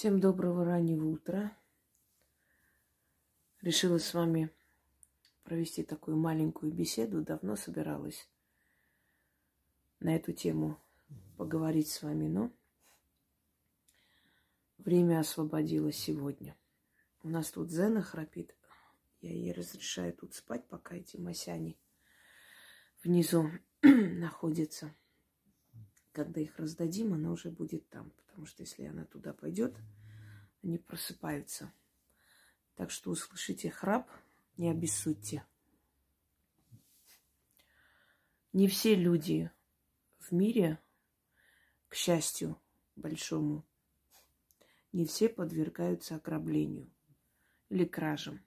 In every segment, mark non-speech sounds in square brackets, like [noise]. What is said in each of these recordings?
Всем доброго раннего утра. Решила с вами провести такую маленькую беседу. Давно собиралась на эту тему поговорить с вами, но время освободилось сегодня. У нас тут Зена храпит. Я ей разрешаю тут спать, пока эти масяне внизу [clears throat] находятся. Когда их раздадим, она уже будет там. Потому что если она туда пойдет, они просыпаются. Так что услышите храп, не обессудьте. Не все люди в мире, к счастью большому, не все подвергаются ограблению или кражам.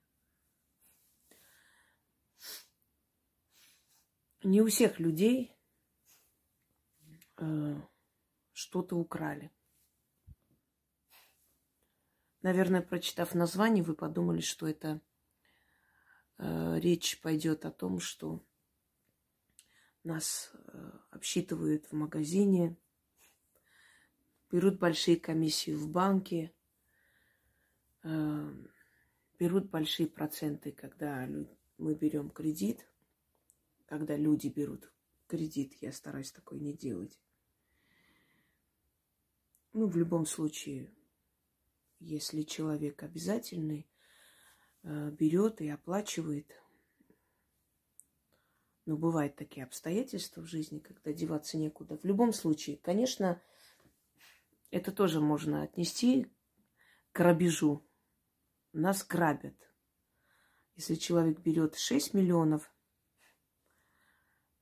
Не у всех людей э, что-то украли. Наверное, прочитав название, вы подумали, что это э, речь пойдет о том, что нас э, обсчитывают в магазине, берут большие комиссии в банке, э, берут большие проценты, когда мы берем кредит, когда люди берут кредит, я стараюсь такой не делать. Ну, в любом случае, если человек обязательный, э, берет и оплачивает. Но бывают такие обстоятельства в жизни, когда деваться некуда. В любом случае, конечно, это тоже можно отнести к грабежу. Нас грабят. Если человек берет 6 миллионов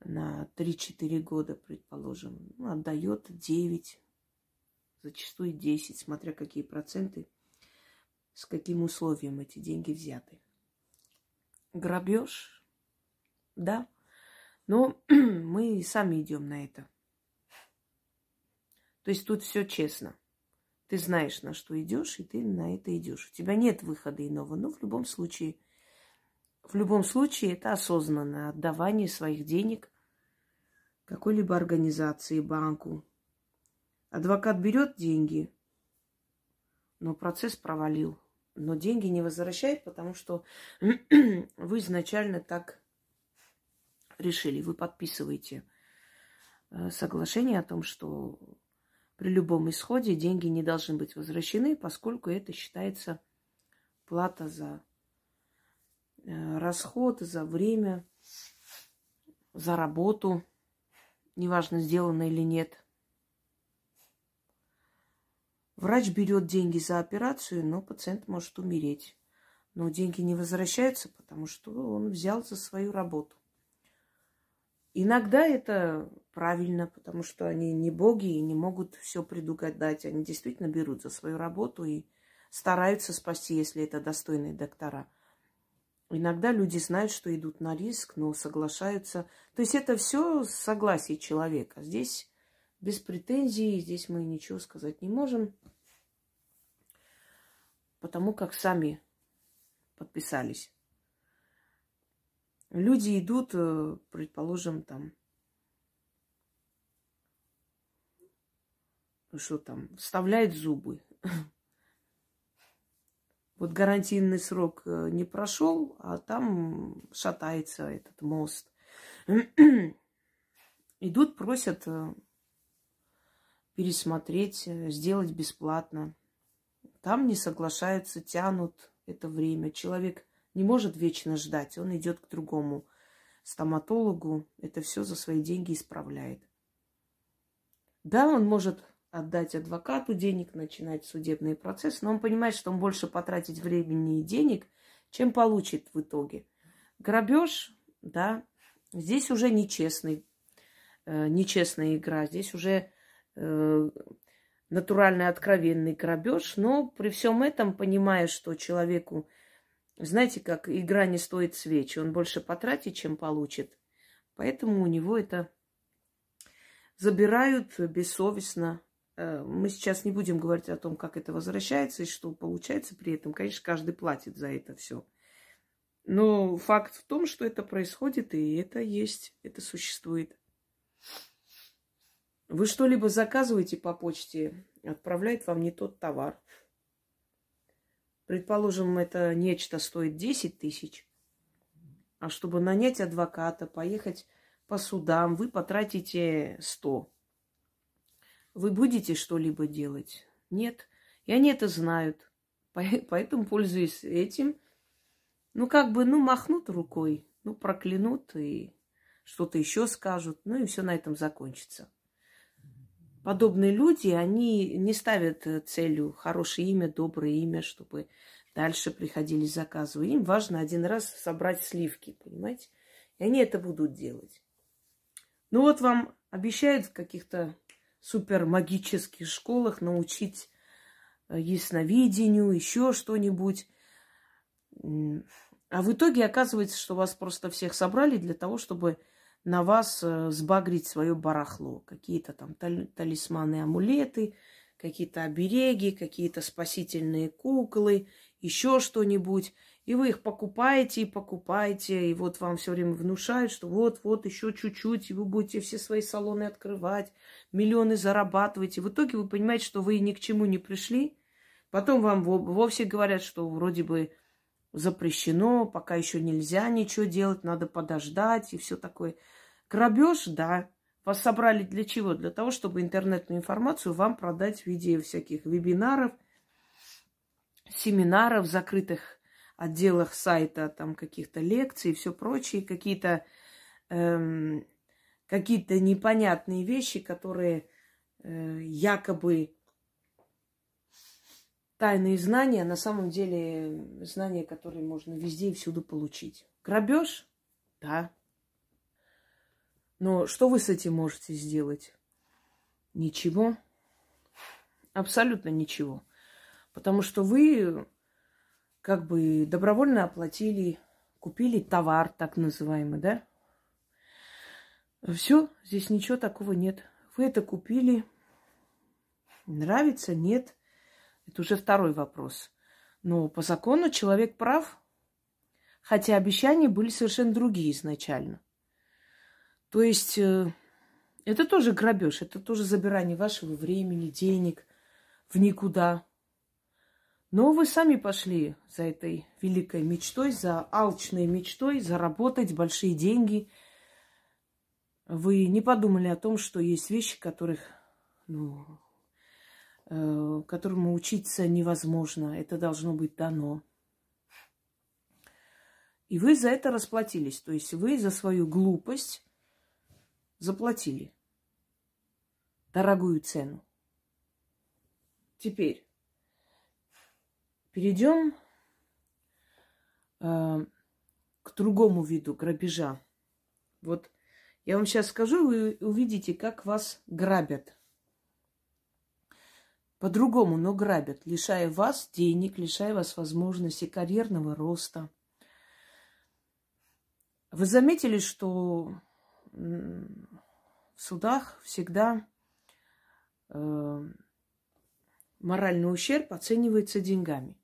на 3-4 года, предположим, ну, отдает 9, зачастую 10, смотря какие проценты, с каким условием эти деньги взяты. Грабеж, да, но [clears throat] мы сами идем на это. То есть тут все честно. Ты знаешь, на что идешь, и ты на это идешь. У тебя нет выхода иного. Но в любом случае, в любом случае это осознанное отдавание своих денег какой-либо организации, банку, Адвокат берет деньги, но процесс провалил. Но деньги не возвращает, потому что [clears throat] вы изначально так решили. Вы подписываете э, соглашение о том, что при любом исходе деньги не должны быть возвращены, поскольку это считается плата за э, расход, за время, за работу, неважно, сделано или нет. Врач берет деньги за операцию, но пациент может умереть. Но деньги не возвращаются, потому что он взял за свою работу. Иногда это правильно, потому что они не боги и не могут все предугадать. Они действительно берут за свою работу и стараются спасти, если это достойные доктора. Иногда люди знают, что идут на риск, но соглашаются. То есть это все согласие человека. Здесь без претензий, здесь мы ничего сказать не можем потому как сами подписались. Люди идут, э, предположим, там, ну что там, вставляют зубы. [laughs] Вот гарантийный срок э, не прошел, а там шатается этот мост. [clears throat] Идут, просят э, пересмотреть, сделать бесплатно. Там не соглашаются, тянут это время. Человек не может вечно ждать, он идет к другому стоматологу, это все за свои деньги исправляет. Да, он может отдать адвокату денег, начинать судебный процесс, но он понимает, что он больше потратить времени и денег, чем получит в итоге. Грабеж, да, здесь уже нечестный, э, нечестная игра, здесь уже э, натуральный откровенный грабеж, но при всем этом понимая, что человеку, знаете, как игра не стоит свечи, он больше потратит, чем получит. Поэтому у него это забирают бессовестно. Э, мы сейчас не будем говорить о том, как это возвращается и что получается при этом. Конечно, каждый платит за это все. Но факт в том, что это происходит, и это есть, это существует. Вы что-либо заказываете по почте, отправляет вам не тот товар. Предположим, это нечто стоит 10 тысяч. А чтобы нанять адвоката, поехать по судам, вы потратите 100. Вы будете что-либо делать? Нет. И они это знают. [laughs] Поэтому, пользуясь этим, ну, как бы, ну, махнут рукой, ну, проклянут и что-то еще скажут, ну, и все на этом закончится. Подобные люди, они не ставят целью хорошее имя, доброе имя, чтобы дальше приходили заказы. Им важно один раз собрать сливки, понимаете? И они это будут делать. Ну вот вам обещают в каких-то супер магических школах научить э, ясновидению, еще что-нибудь. А в итоге оказывается, что вас просто всех собрали для того, чтобы на вас э, сбагрить свое барахло. Какие-то там талисманы, амулеты, какие-то обереги, какие-то спасительные куклы, еще что-нибудь. И вы их покупаете и покупаете, и вот вам все время внушают, что вот-вот еще чуть-чуть, и вы будете все свои салоны открывать, миллионы зарабатывать. И в итоге вы понимаете, что вы ни к чему не пришли. Потом вам вовсе говорят, что вроде бы запрещено, пока еще нельзя ничего делать, надо подождать и все такое. Грабеж, да. Вас собрали для чего? Для того, чтобы интернетную информацию вам продать в виде всяких вебинаров, семинаров, закрытых отделах сайта, там каких-то лекций и все прочее, какие-то эм, какие-то непонятные вещи, которые э, якобы тайные знания, на самом деле знания, которые можно везде и всюду получить. Грабеж? Да. Но что вы с этим можете сделать? Ничего. Абсолютно ничего. Потому что вы как бы добровольно оплатили, купили товар, так называемый, да? Все, здесь ничего такого нет. Вы это купили. Нравится, нет. Это уже второй вопрос. Но по закону человек прав, хотя обещания были совершенно другие изначально. То есть э, это тоже грабеж, это тоже забирание вашего времени, денег в никуда. Но вы сами пошли за этой великой мечтой, за алчной мечтой, заработать большие деньги. Вы не подумали о том, что есть вещи, которых, ну, которому учиться невозможно. Это должно быть дано. И вы за это расплатились. То есть вы за свою глупость заплатили дорогую цену. Теперь Перейдем э, к другому виду грабежа. Вот я вам сейчас скажу, вы увидите, как вас грабят. По-другому, но грабят, лишая вас денег, лишая вас возможности карьерного роста. Вы заметили, что в судах всегда э, моральный ущерб оценивается деньгами.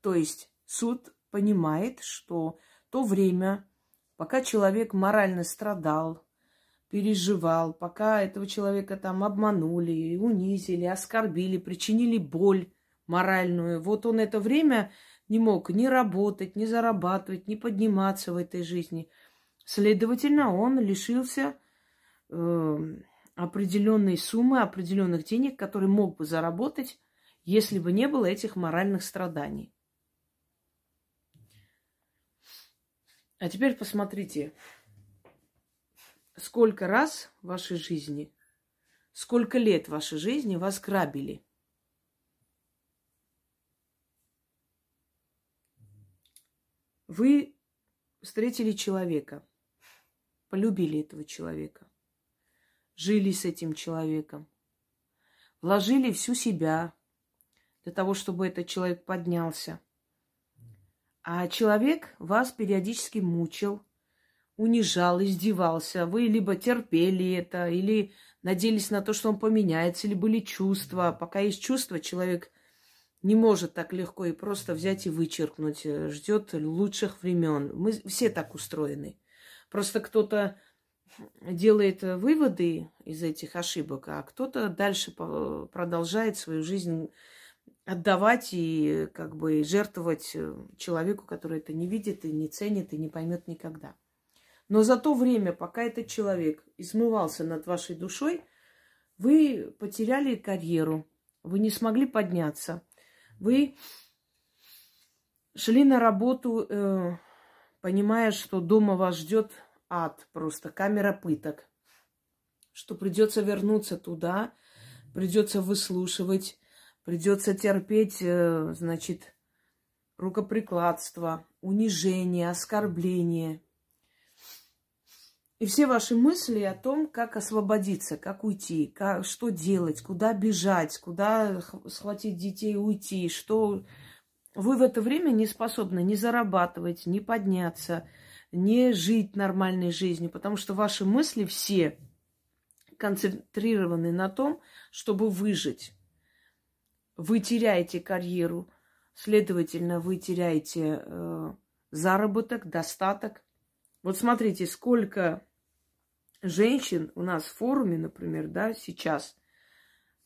То есть суд понимает, что то время, пока человек морально страдал, переживал, пока этого человека там обманули, унизили, оскорбили, причинили боль моральную, вот он это время не мог ни работать, ни зарабатывать, ни подниматься в этой жизни. Следовательно, он лишился э, определенной суммы, определенных денег, которые мог бы заработать, если бы не было этих моральных страданий. А теперь посмотрите, сколько раз в вашей жизни, сколько лет в вашей жизни вас грабили. Вы встретили человека, полюбили этого человека, жили с этим человеком, вложили всю себя для того, чтобы этот человек поднялся – а человек вас периодически мучил, унижал, издевался. Вы либо терпели это, или надеялись на то, что он поменяется, или были чувства. Пока есть чувства, человек не может так легко и просто взять и вычеркнуть. Ждет лучших времен. Мы все так устроены. Просто кто-то делает выводы из этих ошибок, а кто-то дальше продолжает свою жизнь отдавать и как бы жертвовать человеку, который это не видит и не ценит и не поймет никогда. Но за то время, пока этот человек измывался над вашей душой, вы потеряли карьеру, вы не смогли подняться, вы шли на работу, э, понимая, что дома вас ждет ад, просто камера пыток, что придется вернуться туда, придется выслушивать, придется терпеть, э, значит, рукоприкладство, унижение, оскорбление. И все ваши мысли о том, как освободиться, как уйти, как, что делать, куда бежать, куда схватить детей уйти, что вы в это время не способны ни зарабатывать, ни подняться, не жить нормальной жизнью, потому что ваши мысли все концентрированы на том, чтобы выжить. Вы теряете карьеру, следовательно, вы теряете э, заработок, достаток. Вот смотрите, сколько женщин у нас в форуме, например, да, сейчас,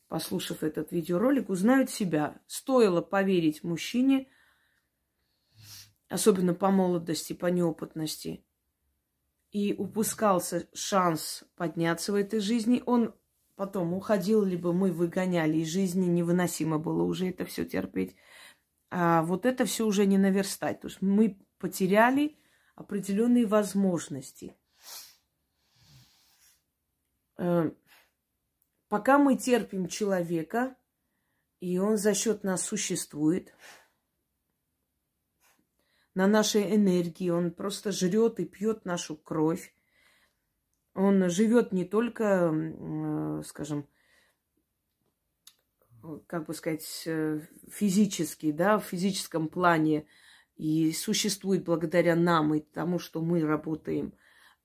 послушав этот видеоролик, узнают себя. Стоило поверить мужчине, особенно по молодости, по неопытности, и упускался шанс подняться в этой жизни, он потом уходил, либо мы выгоняли из жизни, невыносимо было уже это все терпеть. А вот это все уже не наверстать, потому что мы потеряли определенные возможности. Э, пока мы терпим человека, и он за счет нас существует, на нашей энергии, он просто жрет и пьет нашу кровь. Он живет не только, э, скажем, как бы сказать, э, физически, да, в физическом плане и существует благодаря нам и тому, что мы работаем,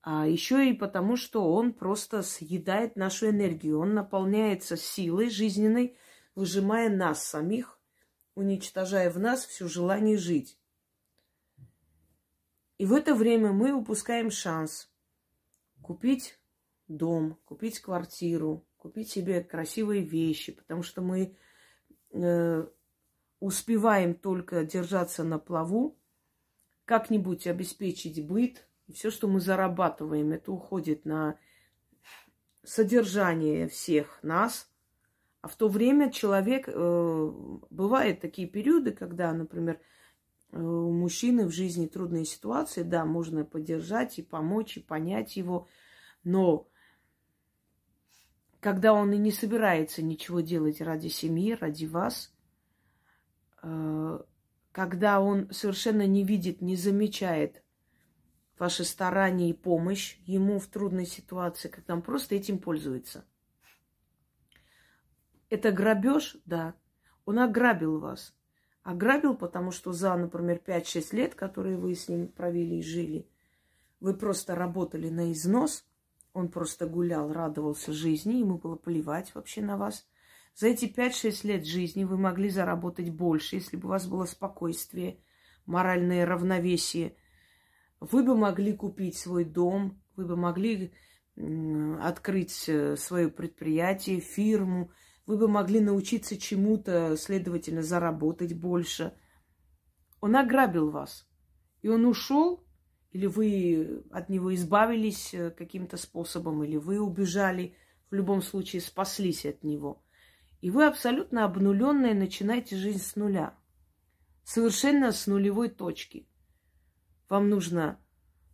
а еще и потому, что он просто съедает нашу энергию, он наполняется силой жизненной, выжимая нас самих, уничтожая в нас все желание жить. И в это время мы упускаем шанс купить дом, купить квартиру, купить себе красивые вещи, потому что мы э, успеваем только держаться на плаву, как-нибудь обеспечить быт. Все, что мы зарабатываем, это уходит на содержание всех нас. А в то время человек, э, бывают такие периоды, когда, например, Э, у мужчины в жизни трудные ситуации, да, можно поддержать и помочь, и понять его, но когда он и не собирается ничего делать ради семьи, ради вас, э, когда он совершенно не видит, не замечает ваши старания и помощь ему в трудной ситуации, когда он просто этим пользуется. Это грабеж, да. Он ограбил вас ограбил, потому что за, например, 5-6 лет, которые вы с ним провели и жили, вы просто работали на износ, он просто гулял, радовался жизни, ему было плевать вообще на вас. За эти 5-6 лет жизни вы могли заработать больше, если бы у вас было спокойствие, моральное равновесие. Вы бы могли купить свой дом, вы бы могли открыть э, свое предприятие, фирму, вы бы могли научиться чему-то, следовательно, заработать больше. Он ограбил вас. И он ушел, или вы от него избавились э, каким-то способом, или вы убежали, в любом случае спаслись от него. И вы абсолютно обнуленные начинаете жизнь с нуля. Совершенно с нулевой точки. Вам нужно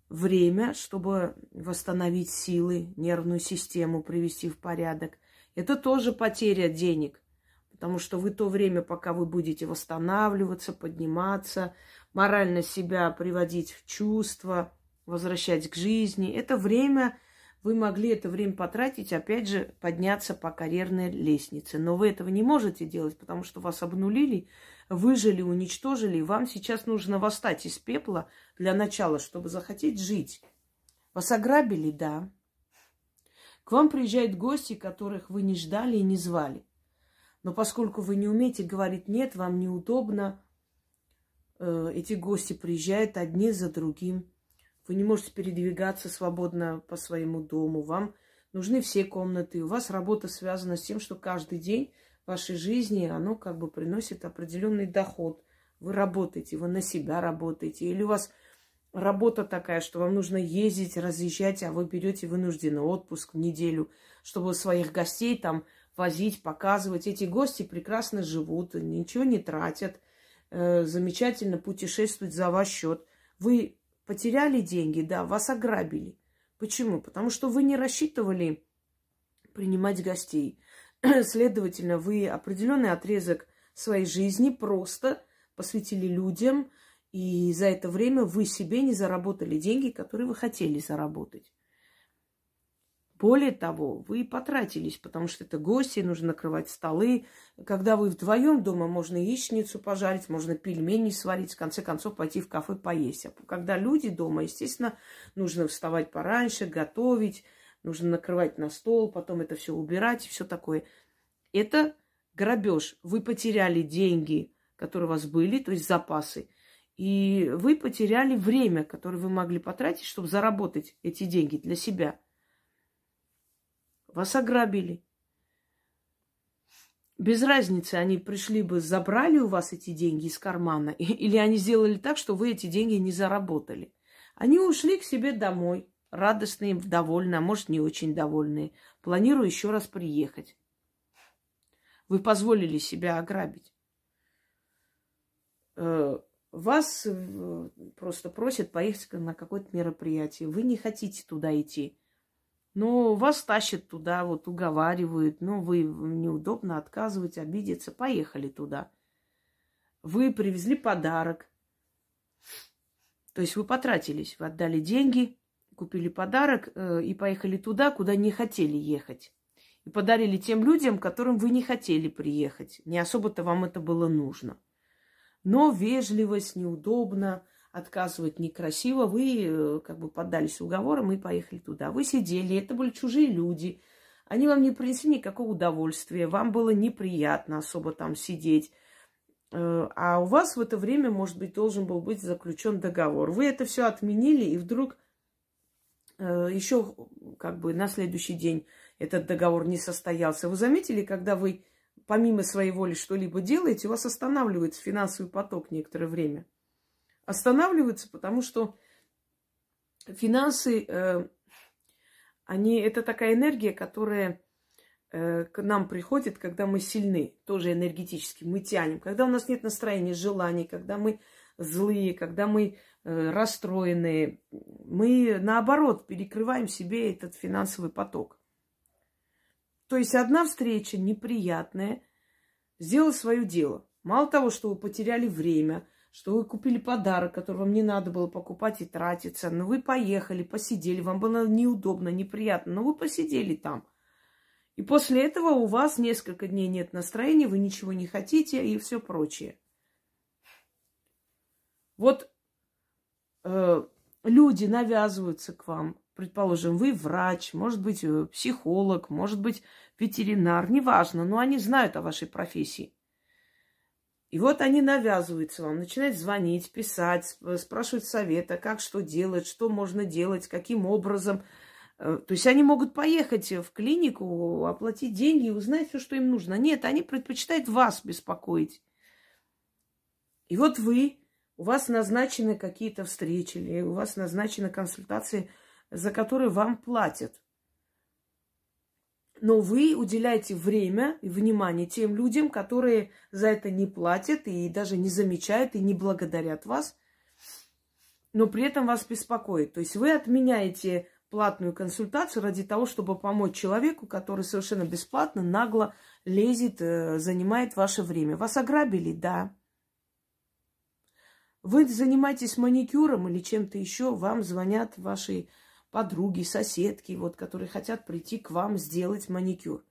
время, чтобы восстановить силы, нервную систему привести в порядок. Это тоже потеря денег, потому что вы то время, пока вы будете восстанавливаться, подниматься, морально себя приводить в чувство, возвращать к жизни, это время вы могли это время потратить, опять же, подняться по карьерной лестнице. Но вы этого не можете делать, потому что вас обнулили, выжили, уничтожили. И вам сейчас нужно восстать из пепла для начала, чтобы захотеть жить. Вас ограбили, да. К вам приезжают гости, которых вы не ждали и не звали. Но поскольку вы не умеете говорить «нет», вам неудобно, э, эти гости приезжают одни за другим. Вы не можете передвигаться свободно по своему дому. Вам нужны все комнаты. У вас работа связана с тем, что каждый день вашей жизни, оно как бы приносит определенный доход. Вы работаете, вы на себя работаете. Или у вас работа такая, что вам нужно ездить, разъезжать, а вы берете вынужденный отпуск неделю, чтобы своих гостей там возить, показывать. Эти гости прекрасно живут, ничего не тратят, э, замечательно путешествуют за ваш счет. Вы потеряли деньги, да, вас ограбили. Почему? Потому что вы не рассчитывали принимать гостей. [clears throat] Следовательно, вы определенный отрезок своей жизни просто посвятили людям, и за это время вы себе не заработали деньги, которые вы хотели заработать. Более того, вы потратились, потому что это гости, нужно накрывать столы. Когда вы вдвоем дома, можно яичницу пожарить, можно пельмени сварить, в конце концов пойти в кафе поесть. А когда люди дома, естественно, нужно вставать пораньше, готовить, нужно накрывать на стол, потом это все убирать и все такое. Это грабеж. Вы потеряли деньги, которые у вас были, то есть запасы. И вы потеряли время, которое вы могли потратить, чтобы заработать эти деньги для себя. Вас ограбили. Без разницы, они пришли бы, забрали у вас эти деньги из кармана, [laughs] или они сделали так, что вы эти деньги не заработали. Они ушли к себе домой, радостные, довольные, а может, не очень довольные, планируя еще раз приехать. Вы позволили себя ограбить. Вас э, просто просят поехать на какое-то мероприятие. Вы не хотите туда идти. Но вас тащат туда, вот уговаривают. Но вы неудобно отказывать, обидеться. Поехали туда. Вы привезли подарок. То есть вы потратились, вы отдали деньги, купили подарок э, и поехали туда, куда не хотели ехать. И подарили тем людям, которым вы не хотели приехать. Не особо-то вам это было нужно. Но вежливость, неудобно, отказывать некрасиво. Вы э, как бы поддались уговорам и поехали туда. Вы сидели, это были чужие люди. Они вам не принесли никакого удовольствия. Вам было неприятно особо там сидеть. Э, а у вас в это время, может быть, должен был быть заключен договор. Вы это все отменили, и вдруг э, еще как бы на следующий день этот договор не состоялся. Вы заметили, когда вы помимо своей воли что-либо делаете, у вас останавливается финансовый поток некоторое время. Останавливается, потому что финансы, э, они, это такая энергия, которая э, к нам приходит, когда мы сильны, тоже энергетически, мы тянем. Когда у нас нет настроения, желаний, когда мы злые, когда мы э, расстроенные, мы наоборот перекрываем себе этот финансовый поток. То есть одна встреча неприятная сделала свое дело. Мало того, что вы потеряли время, что вы купили подарок, который вам не надо было покупать и тратиться, но вы поехали, посидели, вам было неудобно, неприятно, но вы посидели там. И после этого у вас несколько дней нет настроения, вы ничего не хотите и все прочее. Вот э, люди навязываются к вам, предположим, вы врач, может быть, э, психолог, может быть, ветеринар, неважно, но они знают о вашей профессии. И вот они навязываются вам, начинают звонить, писать, спрашивать совета, как что делать, что можно делать, каким образом. Э, то есть они могут поехать в клинику, оплатить деньги и узнать все, что им нужно. Нет, они предпочитают вас беспокоить. И вот вы, у вас назначены какие-то встречи, или у вас назначены консультации – за которые вам платят. Но вы уделяете время и внимание тем людям, которые за это не платят и даже не замечают и не благодарят вас, но при этом вас беспокоит. То есть вы отменяете платную консультацию ради того, чтобы помочь человеку, который совершенно бесплатно, нагло лезет, э, занимает ваше время. Вас ограбили, да. Вы занимаетесь маникюром или чем-то еще, вам звонят ваши подруги, соседки, вот, которые хотят прийти к вам сделать маникюр.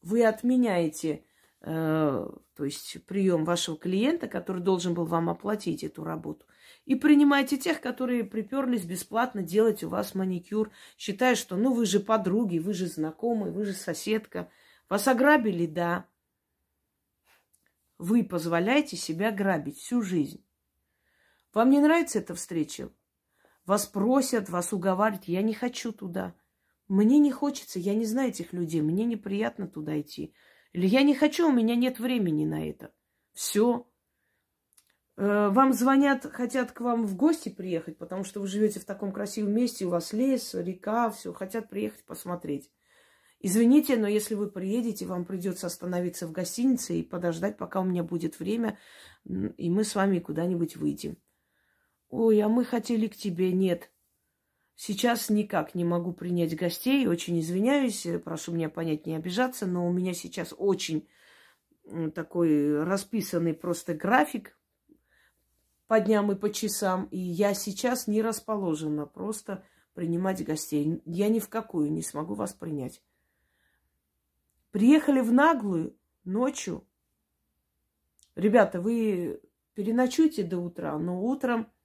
Вы отменяете, э, то есть прием вашего клиента, который должен был вам оплатить эту работу, и принимаете тех, которые приперлись бесплатно делать у вас маникюр, считая, что ну вы же подруги, вы же знакомые, вы же соседка. Вас ограбили, да. Вы позволяете себя грабить всю жизнь. Вам не нравится эта встреча? Вас просят, вас уговаривают. Я не хочу туда. Мне не хочется, я не знаю этих людей, мне неприятно туда идти. Или я не хочу, у меня нет времени на это. Все. Э, вам звонят, хотят к вам в гости приехать, потому что вы живете в таком красивом месте, у вас лес, река, все, хотят приехать посмотреть. Извините, но если вы приедете, вам придется остановиться в гостинице и подождать, пока у меня будет время, и мы с вами куда-нибудь выйдем. Ой, а мы хотели к тебе. Нет. Сейчас никак не могу принять гостей. Очень извиняюсь, прошу меня понять, не обижаться, но у меня сейчас очень такой расписанный просто график по дням и по часам. И я сейчас не расположена просто принимать гостей. Я ни в какую не смогу вас принять. Приехали в наглую ночью. Ребята, вы переночуйте до утра, но утром э,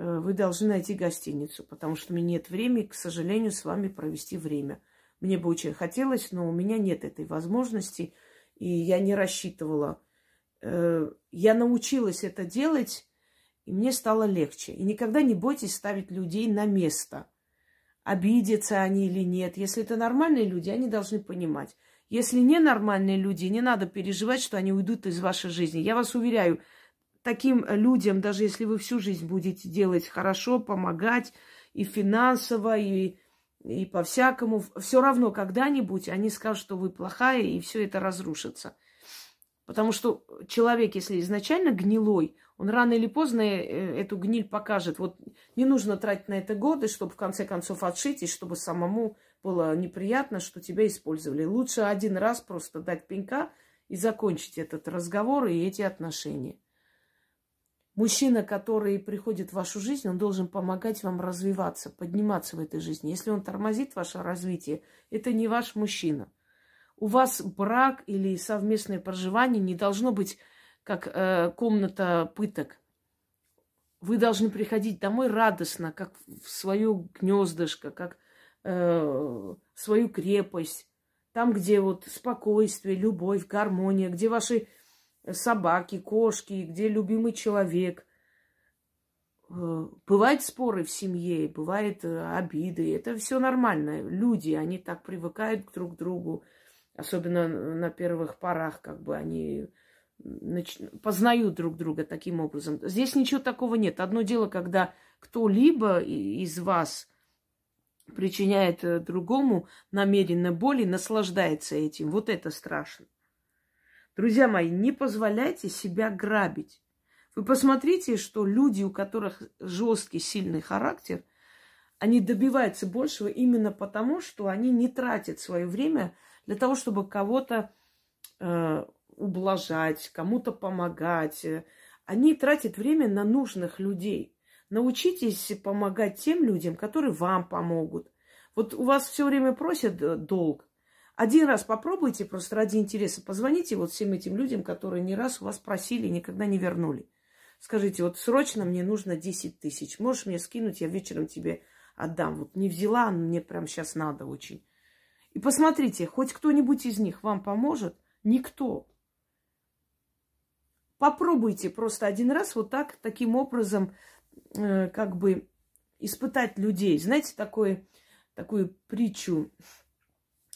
вы должны найти гостиницу, потому что у меня нет времени, к сожалению, с вами провести время. Мне бы очень хотелось, но у меня нет этой возможности, и я не рассчитывала. Э, я научилась это делать, и мне стало легче. И никогда не бойтесь ставить людей на место. Обидятся они или нет. Если это нормальные люди, они должны понимать. Если ненормальные люди, не надо переживать, что они уйдут из вашей жизни. Я вас уверяю, таким людям, даже если вы всю жизнь будете делать хорошо, помогать и финансово, и, и по-всякому, все равно когда-нибудь они скажут, что вы плохая, и все это разрушится. Потому что человек, если изначально гнилой, он рано или поздно э, эту гниль покажет. Вот не нужно тратить на это годы, чтобы в конце концов отшить, и чтобы самому было неприятно, что тебя использовали. Лучше один раз просто дать пенька и закончить этот разговор и эти отношения. Мужчина, который приходит в вашу жизнь, он должен помогать вам развиваться, подниматься в этой жизни. Если он тормозит ваше развитие, это не ваш мужчина. У вас брак или совместное проживание не должно быть как э, комната пыток. Вы должны приходить домой радостно, как в свое гнездышко, как э, свою крепость, там, где вот спокойствие, любовь, гармония, где ваши собаки, кошки, где любимый человек. Э, бывают споры в семье, бывают э, обиды, это все нормально. Люди, они так привыкают друг к другу, особенно на первых порах, как бы они нач... познают друг друга таким образом. Здесь ничего такого нет. Одно дело, когда кто-либо из вас причиняет э, другому намеренно боль и наслаждается этим. Вот это страшно. Друзья мои, не позволяйте себя грабить. Вы посмотрите, что люди, у которых жесткий, сильный характер, они добиваются большего именно потому, что они не тратят свое время для того, чтобы кого-то э, ублажать, кому-то помогать. Они тратят время на нужных людей. Научитесь помогать тем людям, которые вам помогут. Вот у вас все время просят э, долг. Один раз попробуйте просто ради интереса. Позвоните вот всем этим людям, которые не раз у вас просили и никогда не вернули. Скажите, вот срочно мне нужно 10 тысяч. Можешь мне скинуть, я вечером тебе отдам. Вот не взяла, а мне прям сейчас надо очень. И посмотрите, хоть кто-нибудь из них вам поможет? Никто. Попробуйте просто один раз вот так, таким образом Э, как бы испытать людей. Знаете, такой, такую притчу,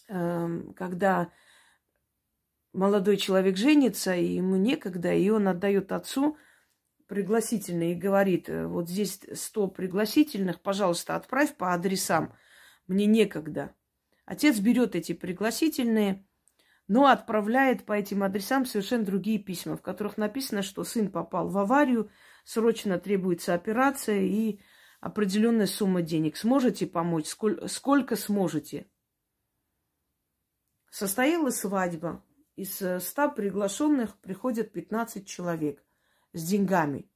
когда молодой человек женится, и ему некогда, и он отдает отцу пригласительные и говорит, э, вот здесь сто пригласительных, пожалуйста, отправь по адресам, мне некогда. Отец берет эти пригласительные, но отправляет по этим адресам совершенно другие письма, в которых написано, что сын попал в аварию, срочно требуется операция и определенная сумма денег. Сможете помочь? Сколько сможете? Состоялась свадьба. Из 100 приглашенных приходят 15 человек с деньгами.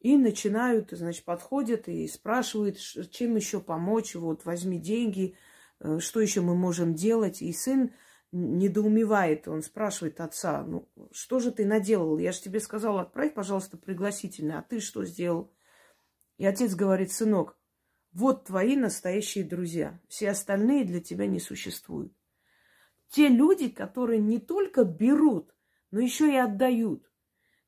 И начинают, значит, подходят и спрашивают, чем еще помочь, вот, возьми деньги, э, что еще мы можем делать. И сын недоумевает, он спрашивает отца, ну, что же ты наделал? Я же тебе сказала, отправь, пожалуйста, пригласительный, а ты что сделал? И отец говорит, сынок, вот твои настоящие друзья, все остальные для тебя не существуют. Те люди, которые не только берут, но еще и отдают.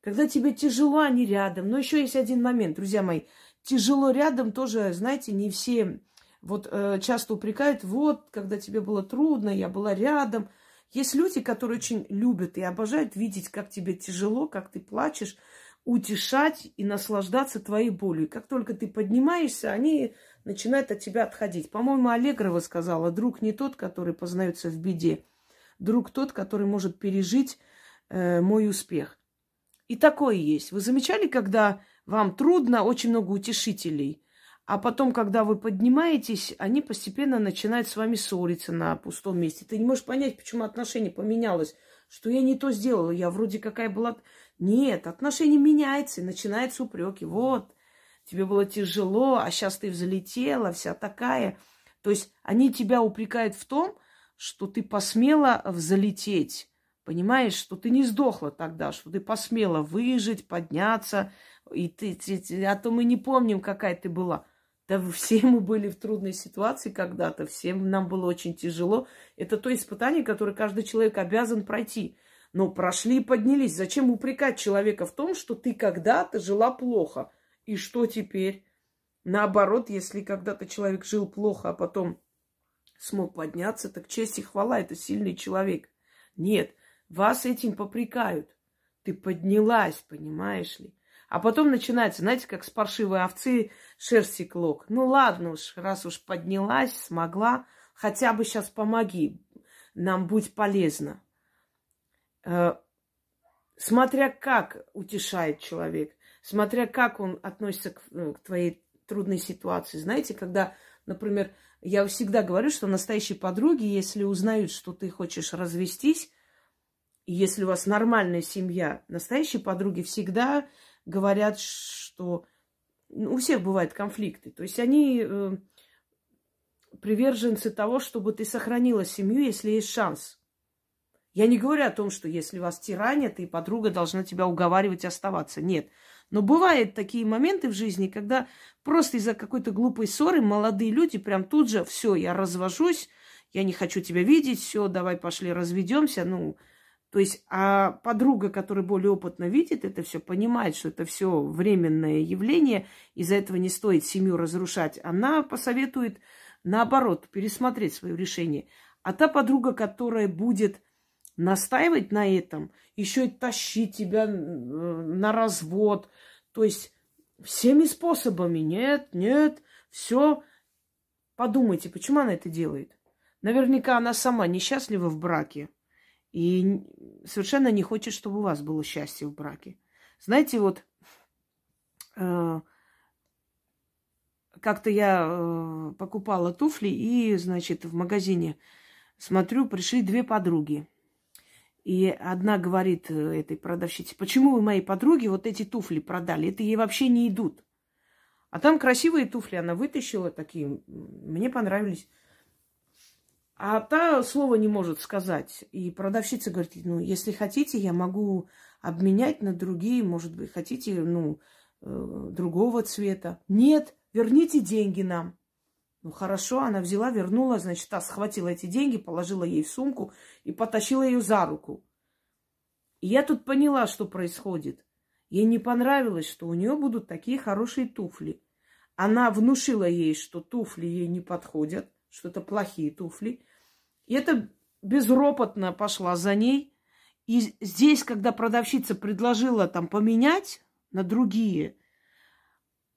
Когда тебе тяжело, они рядом. Но еще есть один момент, друзья мои. Тяжело рядом тоже, знаете, не все вот э, часто упрекают, вот, когда тебе было трудно, я была рядом. Есть люди, которые очень любят и обожают видеть, как тебе тяжело, как ты плачешь, утешать и наслаждаться твоей болью. Как только ты поднимаешься, они начинают от тебя отходить. По-моему, Аллегрова сказала, друг не тот, который познается в беде, друг тот, который может пережить э, мой успех. И такое есть. Вы замечали, когда вам трудно, очень много утешителей, а потом, когда вы поднимаетесь, они постепенно начинают с вами ссориться на пустом месте. Ты не можешь понять, почему отношение поменялось, что я не то сделала, я вроде какая была... Нет, отношение меняется, и начинаются упреки. Вот, тебе было тяжело, а сейчас ты взлетела, вся такая. То есть они тебя упрекают в том, что ты посмела взлететь. Понимаешь, что ты не сдохла тогда, что ты посмела выжить, подняться. И ты, ты, а то мы не помним, какая ты была. Да [laughs] все мы были в трудной ситуации когда-то, всем нам было очень тяжело. Это то испытание, которое каждый человек обязан пройти. Но прошли и поднялись. Зачем упрекать человека в том, что ты когда-то жила плохо? И что теперь? Наоборот, если когда-то человек жил плохо, а потом смог подняться, так честь и хвала, это сильный человек. Нет, вас этим попрекают. Ты поднялась, понимаешь ли? А потом начинается, знаете, как с паршивой овцы шерсти клок. Ну ладно уж, раз уж поднялась, смогла, хотя бы сейчас помоги, нам будь полезно. Э, смотря как утешает человек, смотря как он относится к, э, к твоей трудной ситуации. Знаете, когда, например, я всегда говорю, что настоящие подруги, если узнают, что ты хочешь развестись, если у вас нормальная семья, настоящие подруги всегда говорят, что ну, у всех бывают конфликты. То есть они э, приверженцы того, чтобы ты сохранила семью, если есть шанс. Я не говорю о том, что если вас тиранят, и подруга должна тебя уговаривать оставаться. Нет. Но бывают такие моменты в жизни, когда просто из-за какой-то глупой ссоры молодые люди прям тут же, все, я развожусь, я не хочу тебя видеть, все, давай пошли разведемся. Ну, то есть, а подруга, которая более опытно видит это все, понимает, что это все временное явление, из-за этого не стоит семью разрушать, она посоветует, наоборот, пересмотреть свое решение. А та подруга, которая будет настаивать на этом, еще и тащить тебя э, на развод, то есть всеми способами, нет, нет, все. Подумайте, почему она это делает? Наверняка она сама несчастлива в браке и совершенно не хочет, чтобы у вас было счастье в браке. Знаете, вот э, как-то я э, покупала туфли и, значит, в магазине смотрю, пришли две подруги. И одна говорит э, этой продавщице, почему вы моей подруге вот эти туфли продали? Это ей вообще не идут. А там красивые туфли она вытащила такие, мне понравились. А та слова не может сказать. И продавщица говорит, ну, если хотите, я могу обменять на другие, может быть, хотите, ну, э, другого цвета. Нет, верните деньги нам. Ну, хорошо, она взяла, вернула, значит, та схватила эти деньги, положила ей в сумку и потащила ее за руку. И я тут поняла, что происходит. Ей не понравилось, что у нее будут такие хорошие туфли. Она внушила ей, что туфли ей не подходят, что это плохие туфли. И это безропотно пошла за ней. И здесь, когда продавщица предложила там поменять на другие,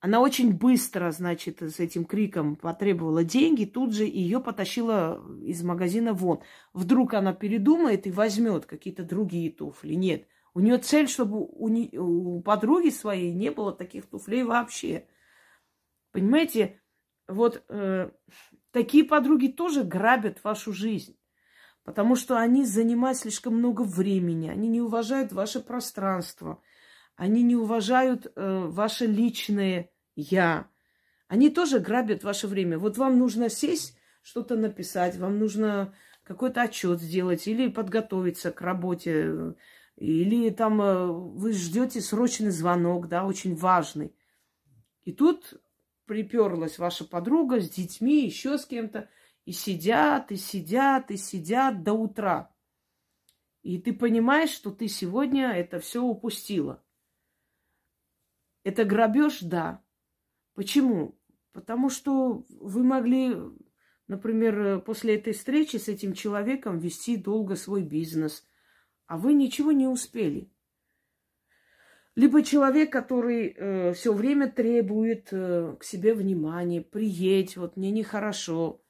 она очень быстро, значит, с этим криком потребовала деньги, тут же ее потащила из магазина вон. Вдруг она передумает и возьмет какие-то другие туфли. Нет, у нее цель, чтобы у, не, у подруги своей не было таких туфлей вообще. Понимаете, вот э, Такие подруги тоже грабят вашу жизнь, потому что они занимают слишком много времени, они не уважают ваше пространство, они не уважают э, ваше личное я. Они тоже грабят ваше время. Вот вам нужно сесть, что-то написать, вам нужно какой-то отчет сделать или подготовиться к работе, или там э, вы ждете срочный звонок, да, очень важный. И тут приперлась ваша подруга с детьми, еще с кем-то, и сидят, и сидят, и сидят до утра. И ты понимаешь, что ты сегодня это все упустила. Это грабеж, да. Почему? Потому что вы могли например, после этой встречи с этим человеком вести долго свой бизнес, а вы ничего не успели. Либо человек, который э, все время требует э, к себе внимания, приедь, вот мне нехорошо.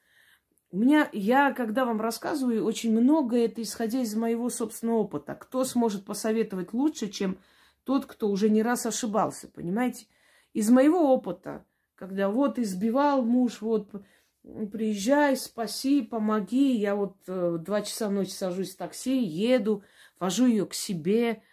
У меня, я, когда вам рассказываю, очень много это исходя из моего собственного опыта. Кто сможет посоветовать лучше, чем тот, кто уже не раз ошибался, понимаете? Из моего опыта, когда вот избивал муж, вот приезжай, спаси, помоги. Я вот э, два часа ночи сажусь в такси, еду, вожу ее к себе.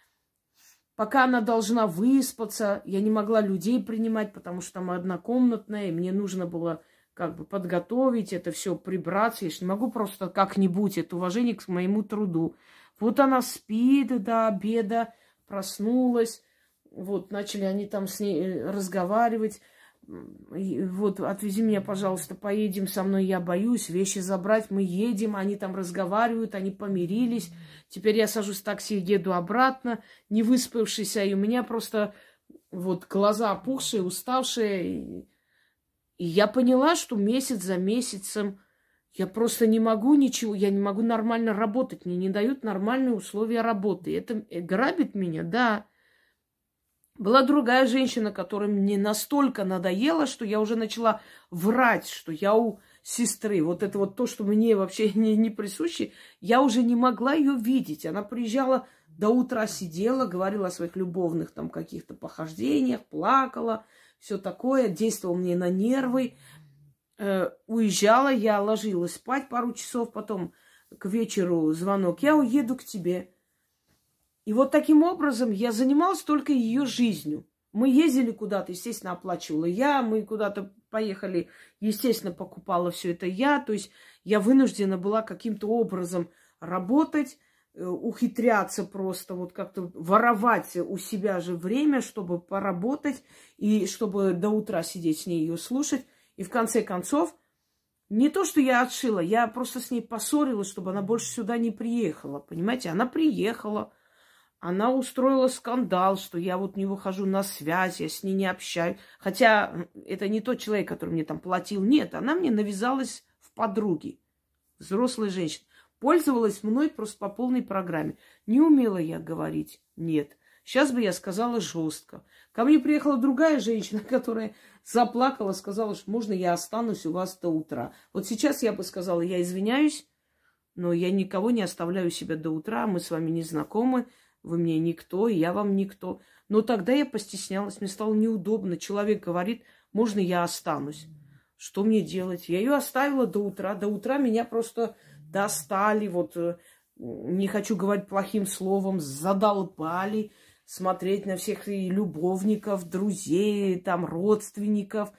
Пока она должна выспаться, я не могла людей принимать, потому что там однокомнатная, и мне нужно было как бы подготовить это все, прибраться. Я же не могу просто как-нибудь, это уважение к моему труду. Вот она спит до обеда, проснулась, вот начали они там с ней э, разговаривать вот, отвези меня, пожалуйста, поедем со мной, я боюсь, вещи забрать, мы едем, они там разговаривают, они помирились. Теперь я сажусь в такси, еду обратно, не выспавшийся, и у меня просто вот глаза опухшие, уставшие. И я поняла, что месяц за месяцем я просто не могу ничего, я не могу нормально работать, мне не дают нормальные условия работы. Это э, грабит меня, да. Была другая женщина, которая мне настолько надоела, что я уже начала врать, что я у сестры. Вот это вот то, что мне вообще [laughs] не, не присуще, я уже не могла ее видеть. Она приезжала до утра, сидела, говорила о своих любовных там каких-то похождениях, плакала, все такое, действовала мне на нервы. Э, уезжала, я ложилась спать пару часов, потом к вечеру звонок, я уеду к тебе. И вот таким образом я занималась только ее жизнью. Мы ездили куда-то, естественно, оплачивала я, мы куда-то поехали, естественно, покупала все это я. То есть я вынуждена была каким-то образом работать, э, ухитряться просто, вот как-то воровать у себя же время, чтобы поработать и чтобы до утра сидеть с ней ее слушать. И в конце концов, не то, что я отшила, я просто с ней поссорилась, чтобы она больше сюда не приехала. Понимаете, она приехала, она устроила скандал, что я вот не выхожу на связь, я с ней не общаюсь. Хотя это не тот человек, который мне там платил. Нет, она мне навязалась в подруги. Взрослая женщина. Пользовалась мной просто по полной программе. Не умела я говорить «нет». Сейчас бы я сказала жестко. Ко мне приехала другая женщина, [laughs] которая заплакала, сказала, что можно я останусь у вас до утра. Вот сейчас я бы сказала, я извиняюсь, но я никого не оставляю себя до утра, мы с вами не знакомы, вы мне никто, я вам никто. Но тогда я постеснялась, мне стало неудобно. Человек говорит, можно я останусь. Что мне делать? Я ее оставила до утра. До утра меня просто достали, вот э, не хочу говорить плохим словом, задолбали смотреть на всех и любовников, друзей, там, родственников.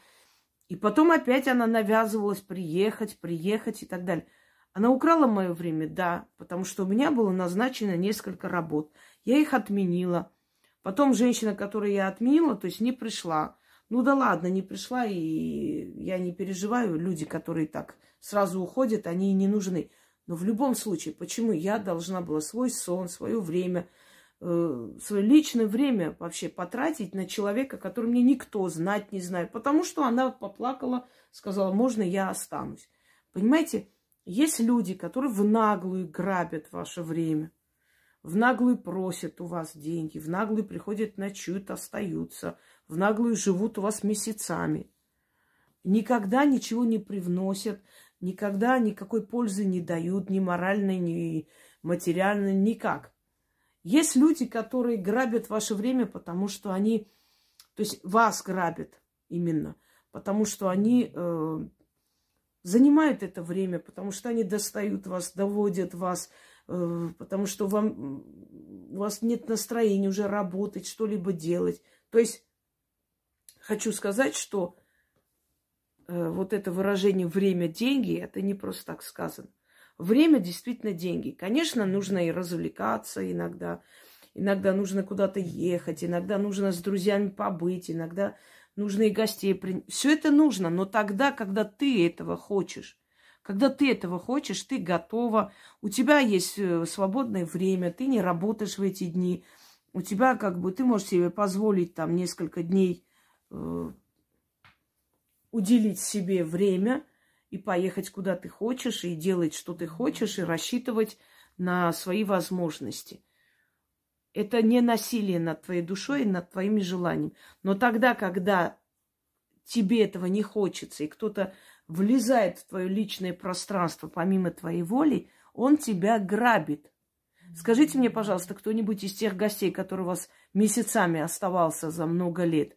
И потом опять она навязывалась приехать, приехать и так далее. Она украла мое время, да, потому что у меня было назначено несколько работ. Я их отменила. Потом женщина, которую я отменила, то есть не пришла. Ну да ладно, не пришла, и я не переживаю. Люди, которые так сразу уходят, они и не нужны. Но в любом случае, почему я должна была свой сон, свое время, свое личное время вообще потратить на человека, который мне никто знать не знает? Потому что она поплакала, сказала, можно я останусь. Понимаете, есть люди, которые в наглую грабят ваше время в наглую просят у вас деньги, в наглую приходят, ночуют, остаются, в наглую живут у вас месяцами. Никогда ничего не привносят, никогда никакой пользы не дают, ни моральной, ни материальной, никак. Есть люди, которые грабят ваше время, потому что они, то есть вас грабят именно, потому что они э, занимают это время, потому что они достают вас, доводят вас, Э, потому что вам, у вас нет настроения уже работать, что-либо делать. То есть хочу сказать, что э, вот это выражение «время – деньги» – это не просто так сказано. Время действительно деньги. Конечно, нужно и развлекаться иногда, иногда нужно куда-то ехать, иногда нужно с друзьями побыть, иногда нужно и гостей принять. Все это нужно, но тогда, когда ты этого хочешь. Когда ты этого хочешь, ты готова, у тебя есть э, свободное время, ты не работаешь в эти дни, у тебя как бы ты можешь себе позволить там несколько дней э, уделить себе время и поехать куда ты хочешь, и делать, что ты хочешь, и рассчитывать на свои возможности. Это не насилие над твоей душой и над твоими желаниями. Но тогда, когда тебе этого не хочется, и кто-то влезает в твое личное пространство помимо твоей воли, он тебя грабит. Скажите мне, пожалуйста, кто-нибудь из тех гостей, который у вас месяцами оставался за много лет,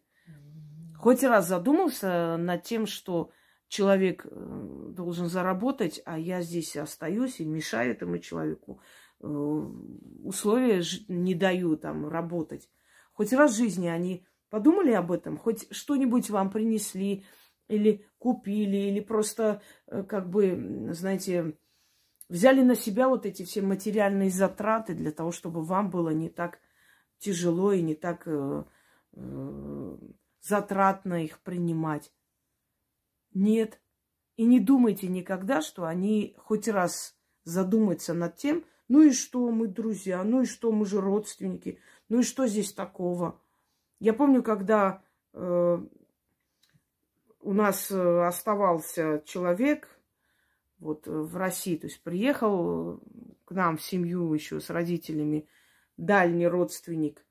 хоть раз задумался над тем, что человек э, должен заработать, а я здесь остаюсь и мешаю этому человеку, э, условия не даю там работать. Хоть раз в жизни они подумали об этом, хоть что-нибудь вам принесли, или купили, или просто, э, как бы, знаете, взяли на себя вот эти все материальные затраты для того, чтобы вам было не так тяжело и не так затратно их принимать. Нет. И не думайте никогда, что они хоть раз задумаются над тем, ну и что мы друзья, ну и что мы же родственники, ну и что здесь такого. Я помню, когда э, у нас э, оставался человек вот э, в России, то есть приехал к нам в семью еще с родителями дальний родственник.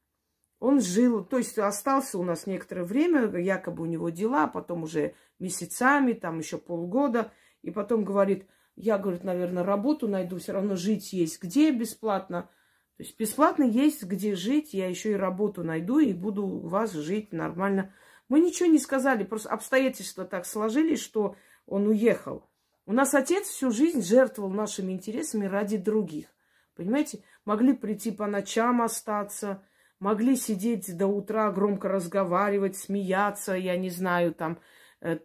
Он жил, то есть остался у нас некоторое время, якобы у него дела, потом уже месяцами, там еще полгода, и потом говорит, я, говорит, наверное, работу найду, все равно жить есть где бесплатно. То есть бесплатно есть где жить, я еще и работу найду и буду у вас жить нормально. Мы ничего не сказали, просто обстоятельства так сложились, что он уехал. У нас отец всю жизнь жертвовал нашими интересами ради других. Понимаете, могли прийти по ночам остаться, могли сидеть до утра, громко разговаривать, смеяться, я не знаю, там,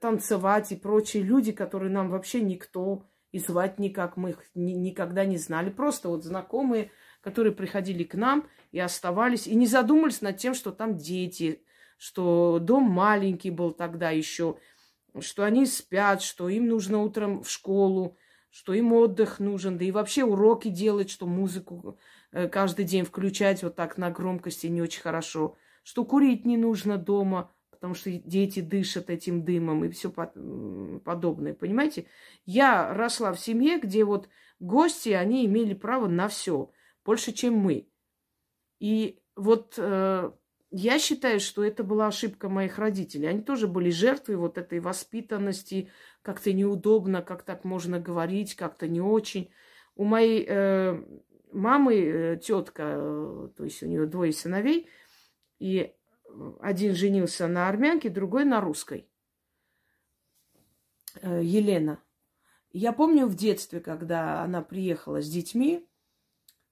танцевать и прочие люди, которые нам вообще никто и звать никак, мы их ни, никогда не знали. Просто вот знакомые, которые приходили к нам и оставались, и не задумались над тем, что там дети, что дом маленький был тогда еще, что они спят, что им нужно утром в школу, что им отдых нужен, да и вообще уроки делать, что музыку э, каждый день включать вот так на громкости не очень хорошо, что курить не нужно дома, потому что дети дышат этим дымом и все подобное, понимаете? Я росла в семье, где вот гости, они имели право на все, больше, чем мы. И вот э, я считаю, что это была ошибка моих родителей. Они тоже были жертвой вот этой воспитанности. Как-то неудобно, как так можно говорить, как-то не очень. У моей э, мамы э, тетка, э, то есть у нее двое сыновей, и один женился на армянке, другой на русской. Э, Елена. Я помню в детстве, когда она приехала с детьми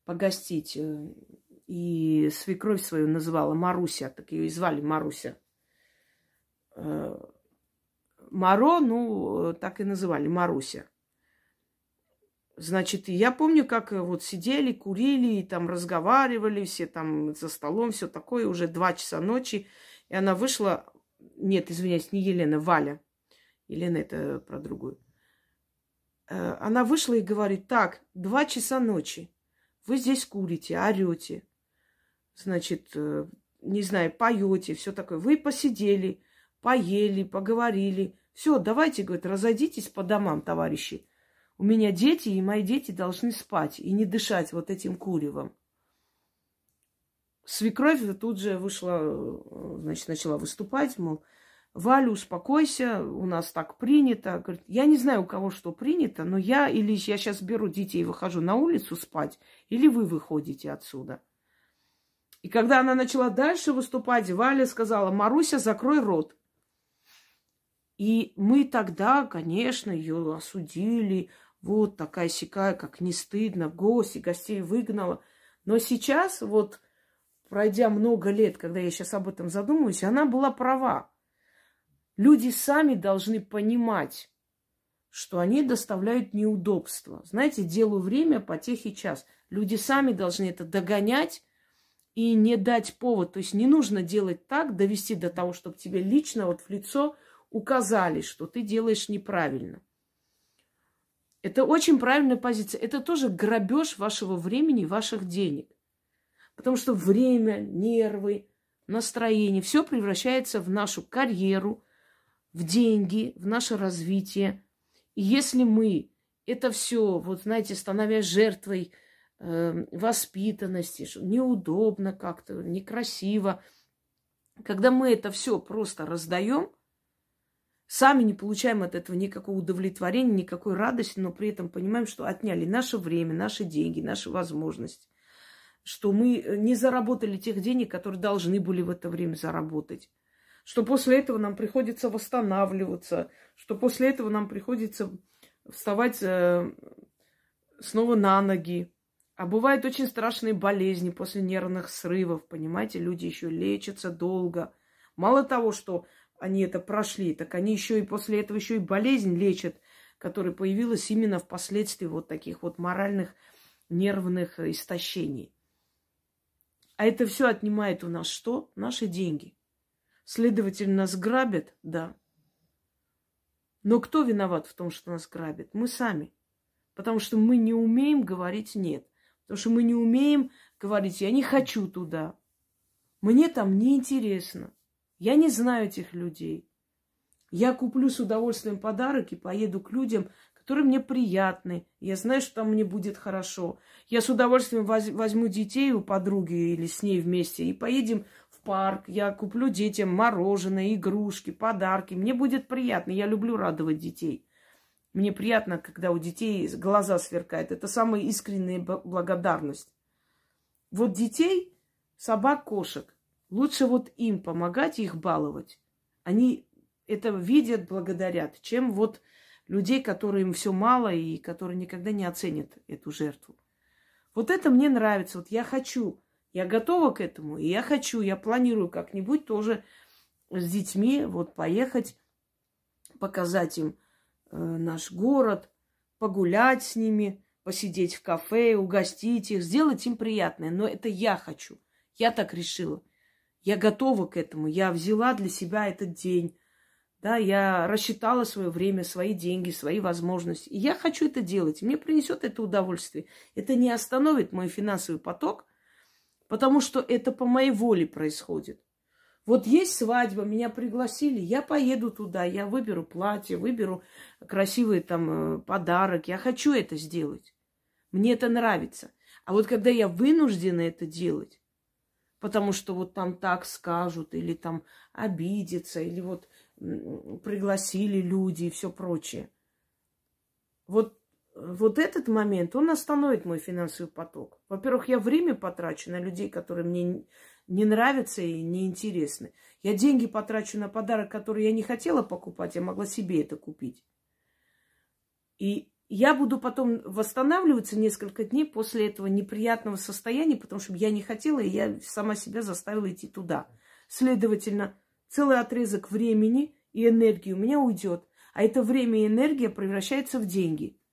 погостить э, и свекровь свою называла Маруся, так ее и звали Маруся. Э, Маро, ну, так и называли, Маруся. Значит, я помню, как вот сидели, курили, и там разговаривали, все там за столом, все такое, уже два часа ночи. И она вышла, нет, извиняюсь, не Елена, Валя. Елена это про другую. Э, она вышла и говорит, так, два часа ночи, вы здесь курите, орете значит, э, не знаю, поете, все такое. Вы посидели, поели, поговорили. Все, давайте, говорит, разойдитесь по домам, товарищи. У меня дети, и мои дети должны спать и не дышать вот этим куревом. Свекровь тут же вышла, э, значит, начала выступать, мол, Валя, успокойся, у нас так принято. Говорит, я не знаю, у кого что принято, но я или я сейчас беру детей и выхожу на улицу спать, или вы выходите отсюда. И когда она начала дальше выступать, Валя сказала, Маруся, закрой рот. И мы тогда, конечно, ее осудили. Вот такая сякая, как не стыдно, гости, гостей выгнала. Но сейчас, вот пройдя много лет, когда я сейчас об этом задумываюсь, она была права. Люди сами должны понимать, что они доставляют неудобства. Знаете, делу время, потехи час. Люди сами должны это догонять и не дать повод. То есть не нужно делать так, довести до того, чтобы тебе лично вот в лицо указали, что ты делаешь неправильно. Это очень правильная позиция. Это тоже грабеж вашего времени, ваших денег. Потому что время, нервы, настроение, все превращается в нашу карьеру, в деньги, в наше развитие. И если мы это все, вот знаете, становясь жертвой э, воспитанности, неудобно как-то, некрасиво, когда мы это все просто раздаем, сами не получаем от этого никакого удовлетворения, никакой радости, но при этом понимаем, что отняли наше время, наши деньги, наши возможности, что мы не заработали тех денег, которые должны были в это время заработать, что после этого нам приходится восстанавливаться, что после этого нам приходится вставать э, снова на ноги. А бывают очень страшные болезни после нервных срывов, понимаете, люди еще лечатся долго. Мало того, что они это прошли, так они еще и после этого еще и болезнь лечат, которая появилась именно впоследствии вот таких вот моральных нервных истощений. А это все отнимает у нас что? Наши деньги. Следовательно, нас грабят, да. Но кто виноват в том, что нас грабят? Мы сами. Потому что мы не умеем говорить «нет». Потому что мы не умеем говорить «я не хочу туда». Мне там неинтересно. Я не знаю этих людей. Я куплю с удовольствием подарок и поеду к людям, которые мне приятны. Я знаю, что там мне будет хорошо. Я с удовольствием возьму детей у подруги или с ней вместе и поедем парк, я куплю детям мороженое, игрушки, подарки. Мне будет приятно. Я люблю радовать детей. Мне приятно, когда у детей глаза сверкают. Это самая искренняя благодарность. Вот детей, собак, кошек, лучше вот им помогать, их баловать. Они это видят, благодарят, чем вот людей, которым все мало и которые никогда не оценят эту жертву. Вот это мне нравится. Вот я хочу я готова к этому, и я хочу, я планирую как-нибудь тоже с детьми вот поехать, показать им э, наш город, погулять с ними, посидеть в кафе, угостить их, сделать им приятное. Но это я хочу. Я так решила. Я готова к этому. Я взяла для себя этот день. Да, я рассчитала свое время, свои деньги, свои возможности. И я хочу это делать. мне принесет это удовольствие. Это не остановит мой финансовый поток – потому что это по моей воле происходит. Вот есть свадьба, меня пригласили, я поеду туда, я выберу платье, выберу красивый там э, подарок, я хочу это сделать. Мне это нравится. А вот когда я вынуждена это делать, потому что вот там так скажут, или там обидятся, или вот пригласили люди и все прочее. Вот вот этот момент, он остановит мой финансовый поток. Во-первых, я время потрачу на людей, которые мне не нравятся и не интересны. Я деньги потрачу на подарок, который я не хотела покупать, я могла себе это купить. И я буду потом восстанавливаться несколько дней после этого неприятного состояния, потому что я не хотела, и я сама себя заставила идти туда. Следовательно, целый отрезок времени и энергии у меня уйдет. А это время и энергия превращается в деньги –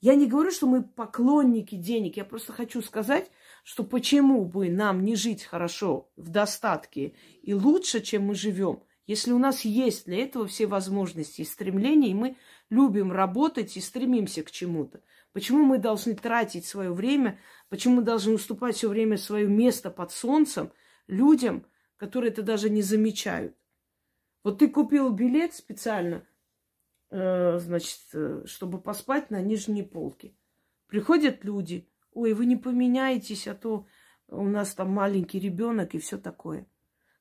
я не говорю, что мы поклонники денег. Я просто хочу сказать, что почему бы нам не жить хорошо, в достатке и лучше, чем мы живем, если у нас есть для этого все возможности и стремления, и мы любим работать и стремимся к чему-то. Почему мы должны тратить свое время, почему мы должны уступать все время свое место под солнцем людям, которые это даже не замечают? Вот ты купил билет специально Э, значит, э, чтобы поспать на нижней полке. Приходят люди, ой, вы не поменяетесь, а то у нас там маленький ребенок и все такое.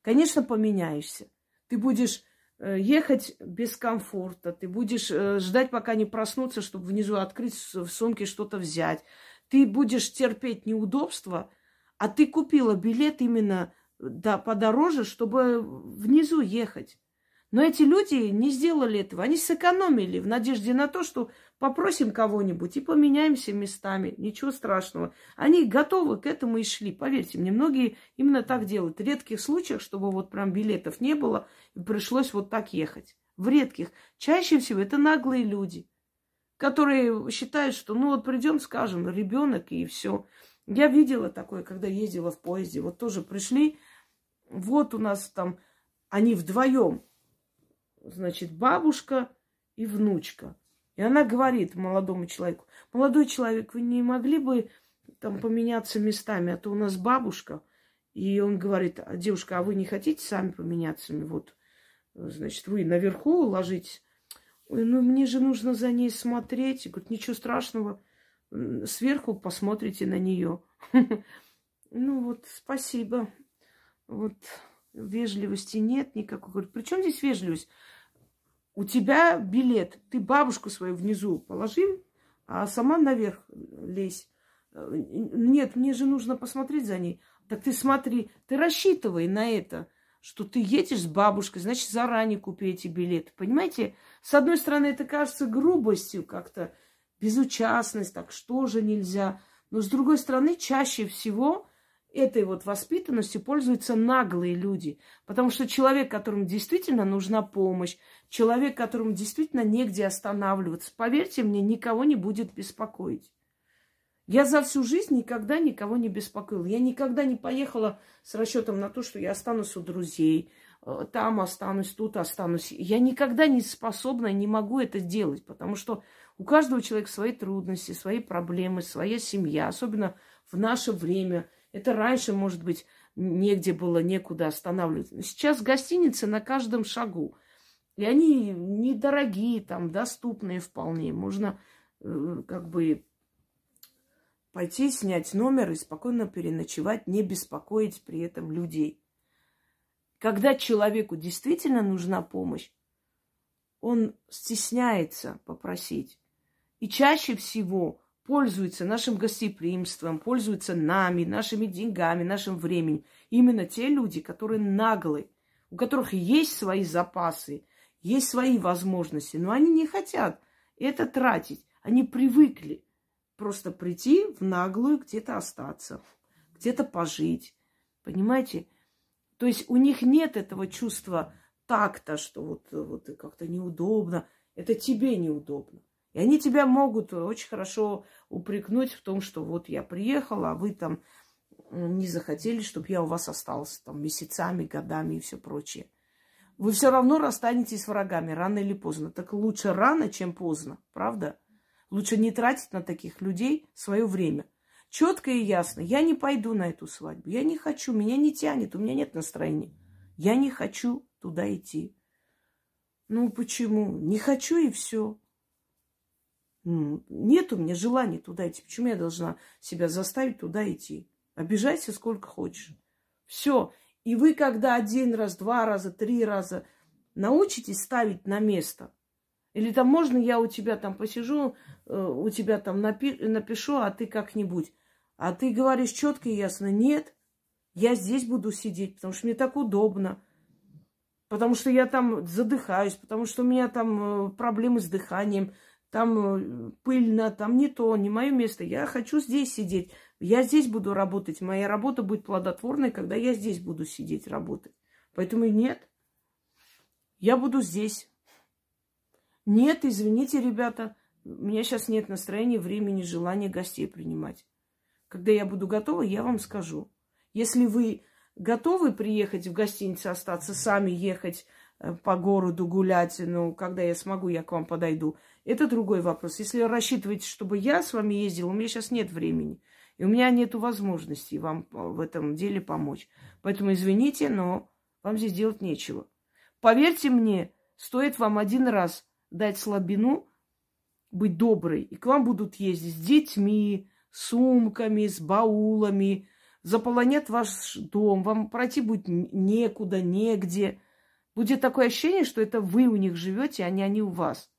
Конечно, поменяешься. Ты будешь ехать без комфорта, ты будешь ждать, пока не проснутся, чтобы внизу открыть в сумке что-то взять. Ты будешь терпеть неудобства, а ты купила билет именно да, подороже, чтобы внизу ехать. Но эти люди не сделали этого. Они сэкономили в надежде на то, что попросим кого-нибудь и поменяемся местами. Ничего страшного. Они готовы к этому и шли. Поверьте мне, многие именно так делают. В редких случаях, чтобы вот прям билетов не было, пришлось вот так ехать. В редких. Чаще всего это наглые люди, которые считают, что ну вот придем, скажем, ребенок и все. Я видела такое, когда ездила в поезде. Вот тоже пришли, вот у нас там они вдвоем значит, бабушка и внучка. И она говорит молодому человеку, молодой человек, вы не могли бы там поменяться местами, а то у нас бабушка. И он говорит, а, девушка, а вы не хотите сами поменяться? Вот, значит, вы наверху ложитесь. Ой, ну мне же нужно за ней смотреть. Говорит, ничего страшного, сверху посмотрите на нее. [laughs] Ну вот, спасибо. Вот вежливости нет никакой. Говорит, при чем здесь вежливость? У тебя билет, ты бабушку свою внизу положи, а сама наверх лезь. Нет, мне же нужно посмотреть за ней. Так ты смотри, ты рассчитывай на это что ты едешь с бабушкой, значит, заранее купи эти билеты. Понимаете? С одной стороны, это кажется грубостью как-то, безучастность, так что же нельзя. Но с другой стороны, чаще всего этой вот воспитанностью пользуются наглые люди. Потому что человек, которому действительно нужна помощь, человек, которому действительно негде останавливаться, поверьте мне, никого не будет беспокоить. Я за всю жизнь никогда никого не беспокоила. Я никогда не поехала с расчетом на то, что я останусь у друзей, э, там останусь, тут останусь. Я никогда не способна, не могу это делать, потому что у каждого человека свои трудности, свои проблемы, своя семья, особенно в наше время. Это раньше, может быть, негде было, некуда останавливаться. Сейчас гостиницы на каждом шагу. И они недорогие, там, доступные вполне. Можно э, как бы пойти снять номер и спокойно переночевать, не беспокоить при этом людей. Когда человеку действительно нужна помощь, он стесняется попросить. И чаще всего пользуется нашим гостеприимством, пользуются нами, нашими деньгами, нашим временем. Именно те люди, которые наглые, у которых есть свои запасы, есть свои возможности, но они не хотят это тратить. Они привыкли просто прийти в наглую, где-то остаться, где-то пожить. Понимаете? То есть у них нет этого чувства такта, что вот, вот как-то неудобно. Это тебе неудобно. И они тебя могут очень хорошо упрекнуть в том, что вот я приехала, а вы там не захотели, чтобы я у вас остался там месяцами, годами и все прочее. Вы все равно расстанетесь с врагами рано или поздно. Так лучше рано, чем поздно, правда? Лучше не тратить на таких людей свое время. Четко и ясно. Я не пойду на эту свадьбу. Я не хочу. Меня не тянет. У меня нет настроения. Я не хочу туда идти. Ну почему? Не хочу и все. Нет у меня желания туда идти. Почему я должна себя заставить туда идти? Обижайся сколько хочешь. Все. И вы, когда один раз, два раза, три раза научитесь ставить на место или там можно я у тебя там посижу, э, у тебя там напи- напишу, а ты как-нибудь. А ты говоришь четко и ясно, нет, я здесь буду сидеть, потому что мне так удобно. Потому что я там задыхаюсь, потому что у меня там э, проблемы с дыханием, там э, пыльно, там не то, не мое место. Я хочу здесь сидеть. Я здесь буду работать. Моя работа будет плодотворной, когда я здесь буду сидеть, работать. Поэтому нет, я буду здесь. Нет, извините, ребята, у меня сейчас нет настроения, времени, желания гостей принимать. Когда я буду готова, я вам скажу. Если вы готовы приехать в гостиницу, остаться сами, ехать э, по городу гулять, ну, когда я смогу, я к вам подойду. Это другой вопрос. Если рассчитываете, чтобы я с вами ездила, у меня сейчас нет времени. И у меня нет возможности вам э, в этом деле помочь. Поэтому извините, но вам здесь делать нечего. Поверьте мне, стоит вам один раз дать слабину, быть доброй. И к вам будут ездить с детьми, сумками, с баулами, заполонят ваш дом, вам пройти будет некуда, негде. Будет такое ощущение, что это вы у них живете, а не они у вас.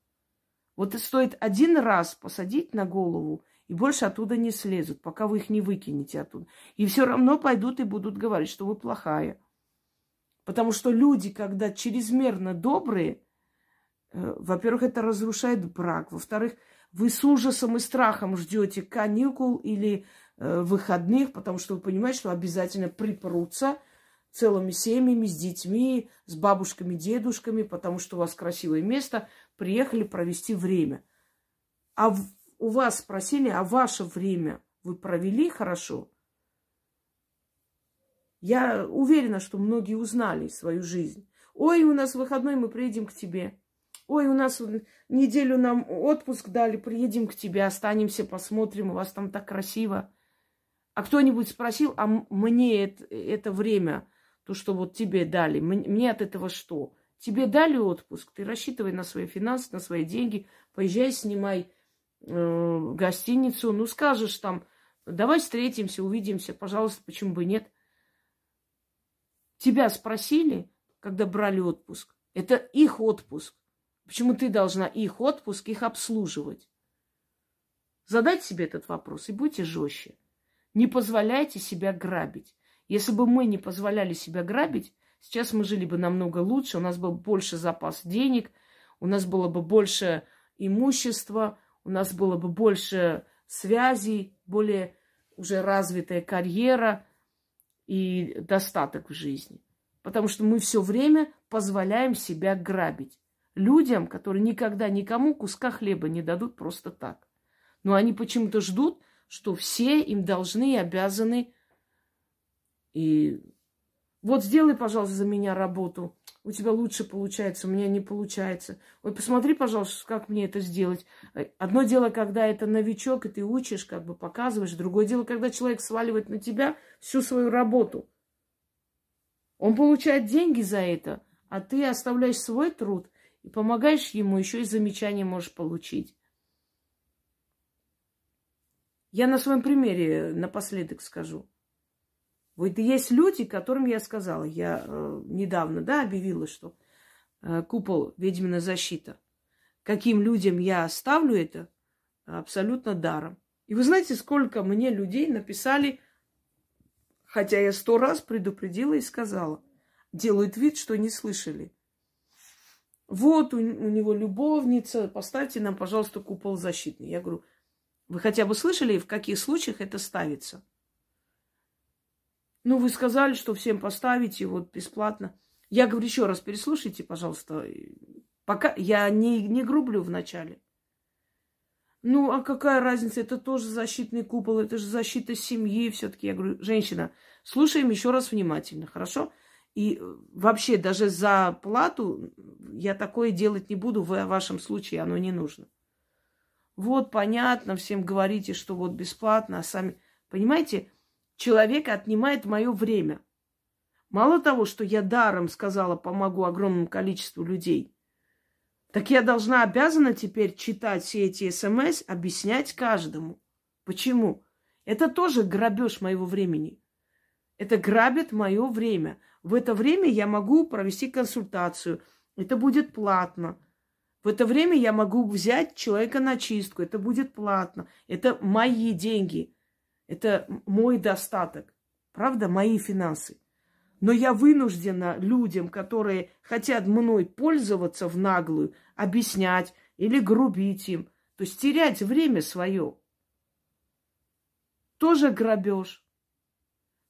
Вот и стоит один раз посадить на голову, и больше оттуда не слезут, пока вы их не выкинете оттуда. И все равно пойдут и будут говорить, что вы плохая. Потому что люди, когда чрезмерно добрые, Э, во-первых, это разрушает брак. Во-вторых, вы с ужасом и страхом ждете каникул или э, выходных, потому что вы понимаете, что обязательно припрутся целыми семьями, с детьми, с бабушками, дедушками, потому что у вас красивое место, приехали провести время. А у вас спросили, а ваше время вы провели хорошо? Я уверена, что многие узнали свою жизнь. Ой, у нас выходной, мы приедем к тебе. Ой, у нас неделю нам отпуск дали, приедем к тебе, останемся, посмотрим, у вас там так красиво. А кто-нибудь спросил, а мне это, это время, то, что вот тебе дали, мне от этого что? Тебе дали отпуск, ты рассчитывай на свои финансы, на свои деньги, поезжай, снимай э, гостиницу, ну скажешь там, давай встретимся, увидимся, пожалуйста, почему бы нет. Тебя спросили, когда брали отпуск. Это их отпуск. Почему ты должна их отпуск, их обслуживать? Задайте себе этот вопрос и будьте жестче. Не позволяйте себя грабить. Если бы мы не позволяли себя грабить, сейчас мы жили бы намного лучше, у нас был больше запас денег, у нас было бы больше имущества, у нас было бы больше связей, более уже развитая карьера и достаток в жизни. Потому что мы все время позволяем себя грабить. Людям, которые никогда никому куска хлеба не дадут просто так. Но они почему-то ждут, что все им должны и обязаны. И вот сделай, пожалуйста, за меня работу. У тебя лучше получается, у меня не получается. Ой, посмотри, пожалуйста, как мне это сделать. Одно дело, когда это новичок, и ты учишь, как бы показываешь. Другое дело, когда человек сваливает на тебя всю свою работу. Он получает деньги за это, а ты оставляешь свой труд и помогаешь ему, еще и замечания можешь получить. Я на своем примере напоследок скажу. Вот есть люди, которым я сказала, я э, недавно, да, объявила, что э, купол ведьмина защита. Каким людям я оставлю это абсолютно даром. И вы знаете, сколько мне людей написали, хотя я сто раз предупредила и сказала, делают вид, что не слышали. Вот у, у него любовница, поставьте нам, пожалуйста, купол защитный. Я говорю, вы хотя бы слышали, в каких случаях это ставится? Ну, вы сказали, что всем поставите вот бесплатно. Я говорю еще раз, переслушайте, пожалуйста. Пока я не, не грублю вначале. Ну, а какая разница? Это тоже защитный купол, это же защита семьи все-таки. Я говорю, женщина, слушаем еще раз внимательно, хорошо? И вообще даже за плату я такое делать не буду, в вашем случае оно не нужно. Вот, понятно, всем говорите, что вот бесплатно, а сами... Понимаете, человек отнимает мое время. Мало того, что я даром сказала, помогу огромному количеству людей, так я должна, обязана теперь читать все эти смс, объяснять каждому. Почему? Это тоже грабеж моего времени. Это грабит мое время. В это время я могу провести консультацию. Это будет платно. В это время я могу взять человека на чистку. Это будет платно. Это мои деньги. Это мой достаток. Правда? Мои финансы. Но я вынуждена людям, которые хотят мной пользоваться в наглую, объяснять или грубить им. То есть терять время свое. Тоже грабеж.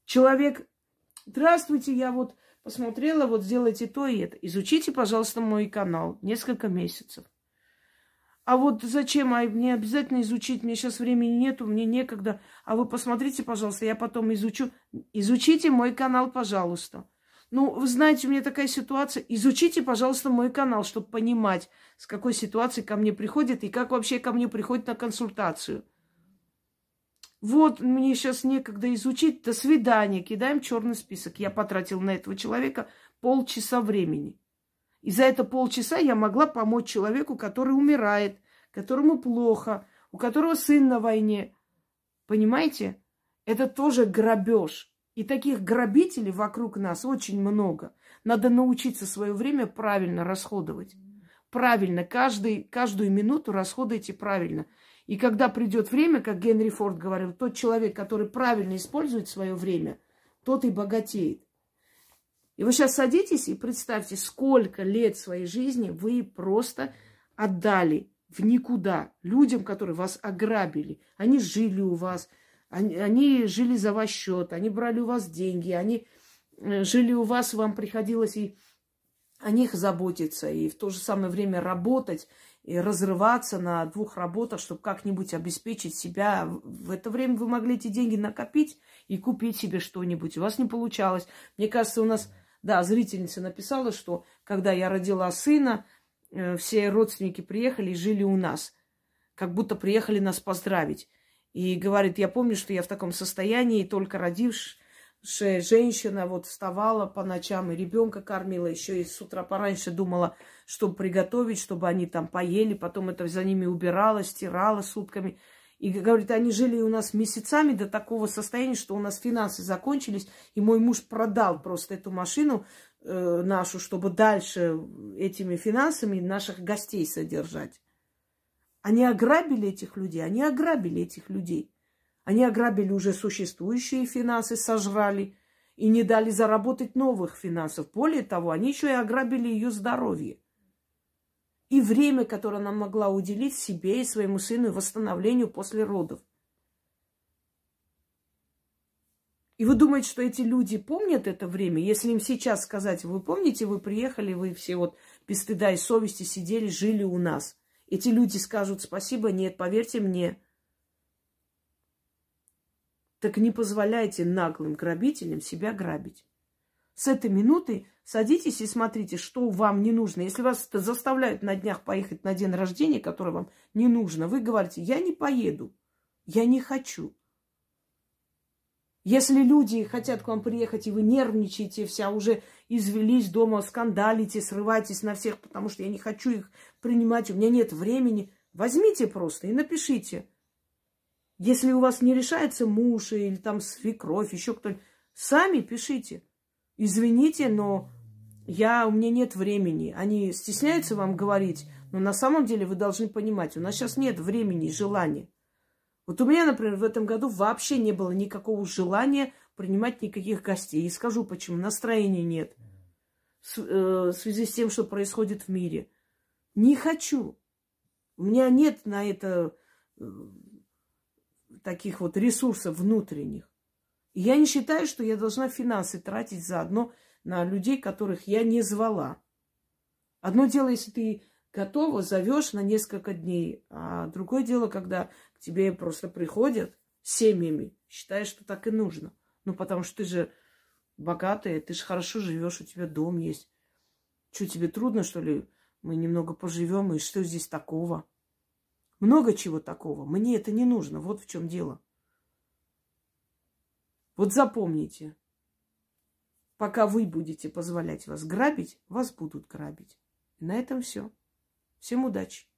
Человек, здравствуйте, я вот посмотрела, вот сделайте то и это. Изучите, пожалуйста, мой канал несколько месяцев. А вот зачем? А мне обязательно изучить, мне сейчас времени нету, мне некогда. А вы посмотрите, пожалуйста, я потом изучу. Изучите мой канал, пожалуйста. Ну, вы знаете, у меня такая ситуация. Изучите, пожалуйста, мой канал, чтобы понимать, с какой ситуацией ко мне приходит и как вообще ко мне приходит на консультацию. Вот мне сейчас некогда изучить. До свидания. Кидаем черный список. Я потратил на этого человека полчаса времени. И за это полчаса я могла помочь человеку, который умирает, которому плохо, у которого сын на войне. Понимаете? Это тоже грабеж. И таких грабителей вокруг нас очень много. Надо научиться свое время правильно расходовать. Правильно, каждый, каждую минуту расходуйте правильно. И когда придет время, как Генри Форд говорил, тот человек, который правильно использует свое время, тот и богатеет. И вы сейчас садитесь и представьте, сколько лет своей жизни вы просто отдали в никуда людям, которые вас ограбили. Они жили у вас, они, они жили за ваш счет, они брали у вас деньги, они э, жили у вас, вам приходилось и о них заботиться, и в то же самое время работать, и разрываться на двух работах, чтобы как-нибудь обеспечить себя. В это время вы могли эти деньги накопить и купить себе что-нибудь. У вас не получалось. Мне кажется, у нас, да, зрительница написала, что когда я родила сына, э, все родственники приехали и жили у нас. Как будто приехали нас поздравить. И говорит, я помню, что я в таком состоянии, только родившись, женщина вот вставала по ночам и ребенка кормила, еще и с утра пораньше думала, чтобы приготовить, чтобы они там поели, потом это за ними убирала, стирала сутками. И говорит, они жили у нас месяцами до такого состояния, что у нас финансы закончились, и мой муж продал просто эту машину э, нашу, чтобы дальше этими финансами наших гостей содержать. Они ограбили этих людей, они ограбили этих людей. Они ограбили уже существующие финансы, сожрали и не дали заработать новых финансов. Более того, они еще и ограбили ее здоровье. И время, которое она могла уделить себе и своему сыну и восстановлению после родов. И вы думаете, что эти люди помнят это время? Если им сейчас сказать, вы помните, вы приехали, вы все вот без стыда и совести сидели, жили у нас. Эти люди скажут спасибо, нет, поверьте мне, так не позволяйте наглым грабителям себя грабить. С этой минуты садитесь и смотрите, что вам не нужно. Если вас заставляют на днях поехать на день рождения, который вам не нужно, вы говорите, я не поеду, я не хочу. Если люди хотят к вам приехать, и вы нервничаете, вся уже извелись дома, скандалите, срывайтесь на всех, потому что я не хочу их принимать, у меня нет времени, возьмите просто и напишите – если у вас не решается муж или там свекровь, еще кто-нибудь, сами пишите. Извините, но я, у меня нет времени. Они стесняются вам говорить, но на самом деле вы должны понимать, у нас сейчас нет времени и желания. Вот у меня, например, в этом году вообще не было никакого желания принимать никаких гостей. И скажу почему. Настроения нет. С, э, в связи с тем, что происходит в мире. Не хочу. У меня нет на это э, таких вот ресурсов внутренних. Я не считаю, что я должна финансы тратить заодно на людей, которых я не звала. Одно дело, если ты готова, зовешь на несколько дней, а другое дело, когда к тебе просто приходят семьями, считаешь, что так и нужно. Ну, потому что ты же богатая, ты же хорошо живешь, у тебя дом есть. Что, тебе трудно, что ли? Мы немного поживем, и что здесь такого? Много чего такого. Мне это не нужно. Вот в чем дело. Вот запомните, пока вы будете позволять вас грабить, вас будут грабить. На этом все. Всем удачи.